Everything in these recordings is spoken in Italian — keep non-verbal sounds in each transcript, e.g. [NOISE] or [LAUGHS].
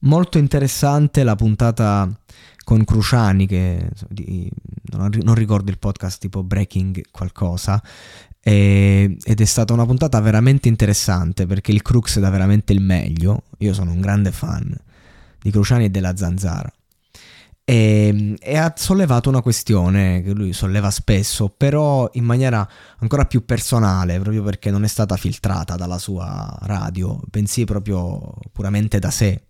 Molto interessante la puntata con Cruciani, che di, non, non, ricordo il podcast tipo Breaking qualcosa, e, ed è stata una puntata veramente interessante perché il Crux dà veramente il meglio. Io sono un grande fan di Cruciani e della Zanzara. E, e, ha sollevato una questione che lui solleva spesso, però in maniera ancora più personale, proprio perché non è stata filtrata dalla sua radio, bensì proprio puramente da sé.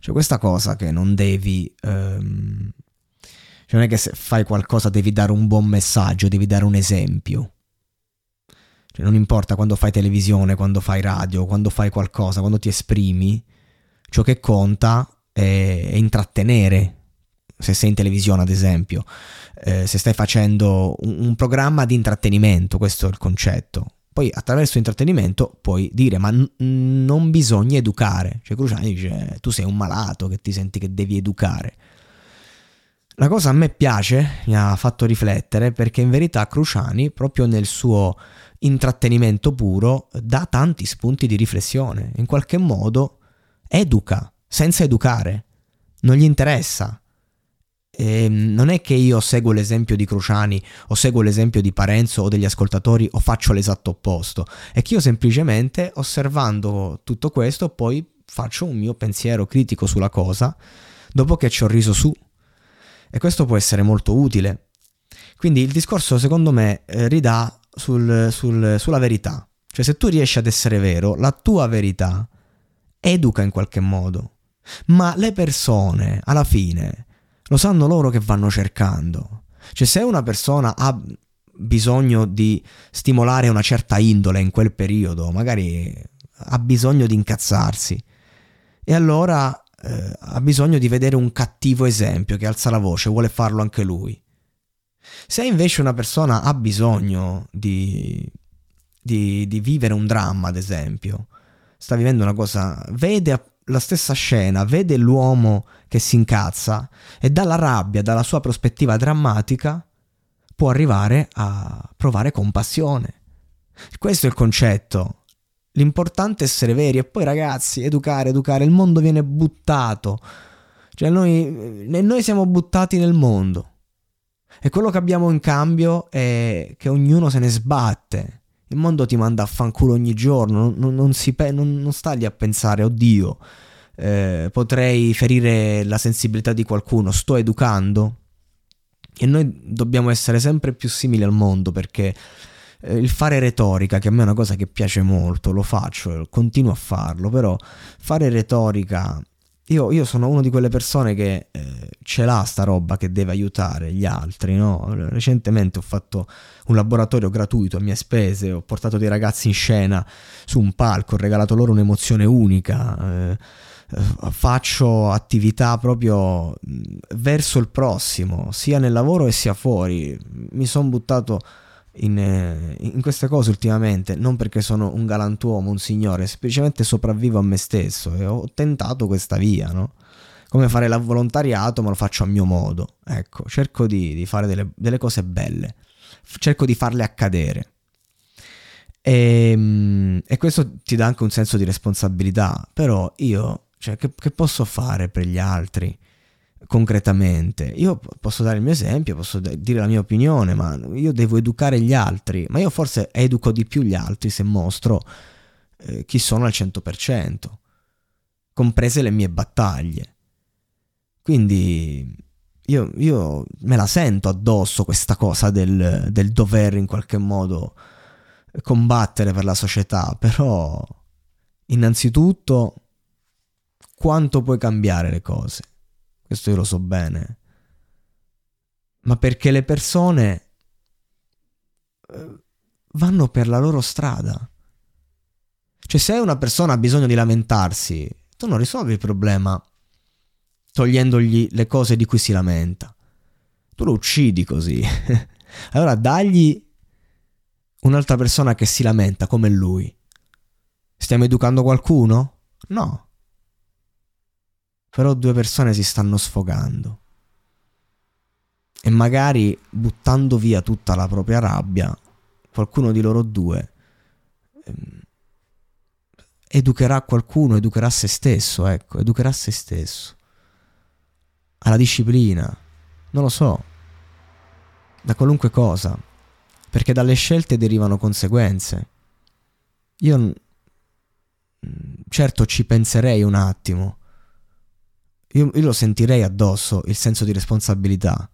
Cioè questa cosa che non devi... Ehm, cioè non è che se fai qualcosa devi dare un buon messaggio, devi dare un esempio. Cioè non importa quando fai televisione, quando fai radio, quando fai qualcosa, quando ti esprimi, ciò che conta è, è intrattenere. Se sei in televisione, ad esempio, eh, se stai facendo un, un programma di intrattenimento, questo è il concetto. Poi attraverso l'intrattenimento puoi dire ma n- non bisogna educare. Cioè Cruciani dice tu sei un malato che ti senti che devi educare. La cosa a me piace, mi ha fatto riflettere perché in verità Cruciani proprio nel suo intrattenimento puro dà tanti spunti di riflessione, in qualche modo educa senza educare, non gli interessa. E ehm, non è che io seguo l'esempio di Cruciani o seguo l'esempio di Parenzo o degli ascoltatori o faccio l'esatto opposto, è che io semplicemente osservando tutto questo poi faccio un mio pensiero critico sulla cosa dopo che ci ho riso su. E questo può essere molto utile. Quindi il discorso secondo me eh, ridà sul, sul, sulla verità. Cioè se tu riesci ad essere vero, la tua verità educa in qualche modo. Ma le persone, alla fine, lo sanno loro che vanno cercando. Cioè se una persona ha bisogno di stimolare una certa indole in quel periodo, magari ha bisogno di incazzarsi. E allora eh, ha bisogno di vedere un cattivo esempio che alza la voce, vuole farlo anche lui. Se invece una persona ha bisogno di, di, di vivere un dramma, ad esempio, sta vivendo una cosa, vede la stessa scena, vede l'uomo che si incazza e dalla rabbia, dalla sua prospettiva drammatica, può arrivare a provare compassione. Questo è il concetto. L'importante è essere veri e poi ragazzi, educare, educare, il mondo viene buttato. Cioè noi, noi siamo buttati nel mondo. E quello che abbiamo in cambio è che ognuno se ne sbatte. Il mondo ti manda a fanculo ogni giorno, non, non, si pe- non, non sta lì a pensare, oddio, eh, potrei ferire la sensibilità di qualcuno, sto educando. E noi dobbiamo essere sempre più simili al mondo perché eh, il fare retorica, che a me è una cosa che piace molto, lo faccio, continuo a farlo, però fare retorica io, io, sono una di quelle persone che eh, ce l'ha sta roba che deve aiutare gli altri, no? Recentemente ho fatto un laboratorio gratuito a mie spese, ho portato dei ragazzi in scena su un palco, ho regalato loro un'emozione unica, eh, eh faccio attività proprio verso il prossimo, sia nel lavoro e sia fuori. Mi sono buttato in, eh, in, queste cose ultimamente, non perché sono un galantuomo, un signore, semplicemente sopravvivo a me stesso e ho tentato questa via, no? Come fare il volontariato, ma lo faccio a mio modo. Ecco, cerco di, di fare delle, delle, cose belle, cerco di farle accadere. E, ehm, e, questo ti dà anche un senso di responsabilità, però io, cioè, che, che posso fare per gli altri? Concretamente. Io posso dare il mio esempio, posso dire la mia opinione, ma io devo educare gli altri, ma io forse educo di più gli altri se mostro eh, chi sono al 100%, comprese le mie battaglie. Quindi io, io me la sento addosso questa cosa del, del dover in qualche modo combattere per la società, però innanzitutto quanto puoi cambiare le cose questo io lo so bene. Ma perché le persone eh, vanno per la loro strada. Cioè, se una persona ha bisogno di lamentarsi, tu non risolvi il problema togliendogli le cose di cui si lamenta. Tu lo uccidi così. [LAUGHS] allora dagli un'altra persona che si lamenta come lui. Stiamo educando qualcuno? No però due persone si stanno sfogando. E magari buttando via tutta la propria rabbia, qualcuno di loro due ehm, educherà qualcuno, educherà se stesso, ecco, educherà se stesso. Alla disciplina, non lo so, da qualunque cosa, perché dalle scelte derivano conseguenze. Io certo ci penserei un attimo, io, io lo sentirei addosso il senso di responsabilità,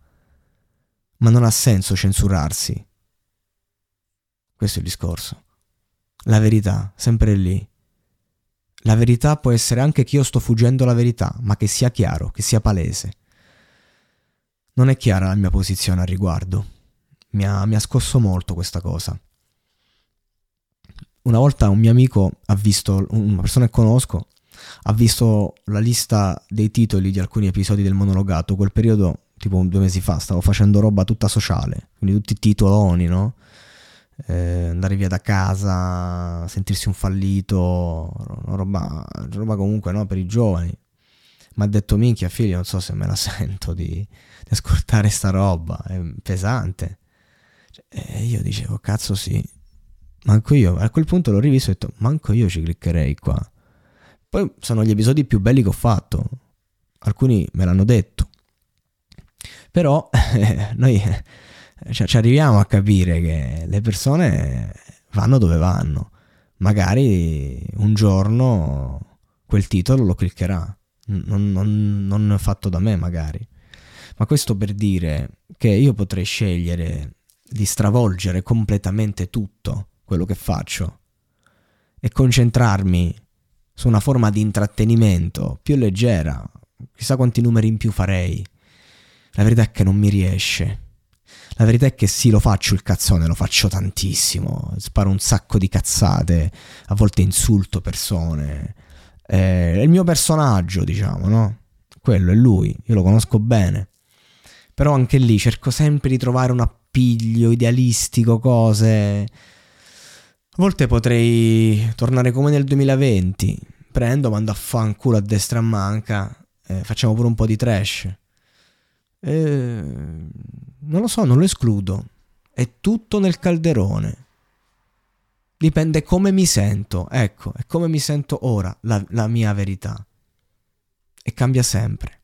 ma non ha senso censurarsi. Questo è il discorso. La verità, sempre lì. La verità può essere anche che io sto fuggendo la verità, ma che sia chiaro, che sia palese. Non è chiara la mia posizione al riguardo. Mi ha, mi ha scosso molto questa cosa. Una volta un mio amico ha visto, una persona che conosco, ha visto la lista dei titoli di alcuni episodi del monologato, quel periodo tipo due mesi fa, stavo facendo roba tutta sociale, quindi tutti titoloni, no? Eh, andare via da casa, sentirsi un fallito, roba, roba comunque no, per i giovani. Mi ha detto minchia figlio, non so se me la [LAUGHS] sento di, di ascoltare sta roba, è pesante. E io dicevo, cazzo sì, manco io, a quel punto l'ho rivisto e ho detto, manco io ci cliccherei qua. Poi sono gli episodi più belli che ho fatto, alcuni me l'hanno detto. Però eh, [LAUGHS] noi cioè, ci arriviamo a capire che le persone vanno dove vanno. Magari un giorno quel titolo lo cliccherà, non, non, non fatto da me magari. Ma questo per dire che io potrei scegliere di stravolgere completamente tutto quello che faccio e concentrarmi su una forma di intrattenimento più leggera. Chissà quanti numeri in più farei. La verità è che non mi riesce. La verità è che sì, lo faccio il cazzone, lo faccio tantissimo, sparo un sacco di cazzate, a volte insulto persone. È il mio personaggio, diciamo, no? Quello è lui, io lo conosco bene. Però anche lì cerco sempre di trovare un appiglio idealistico, cose. A volte potrei tornare come nel 2020. Prendo, mando a fanculo a destra e a manca, eh, facciamo pure un po' di trash. Eh, non lo so, non lo escludo. È tutto nel calderone. Dipende come mi sento, ecco, è come mi sento ora, la, la mia verità. E cambia sempre.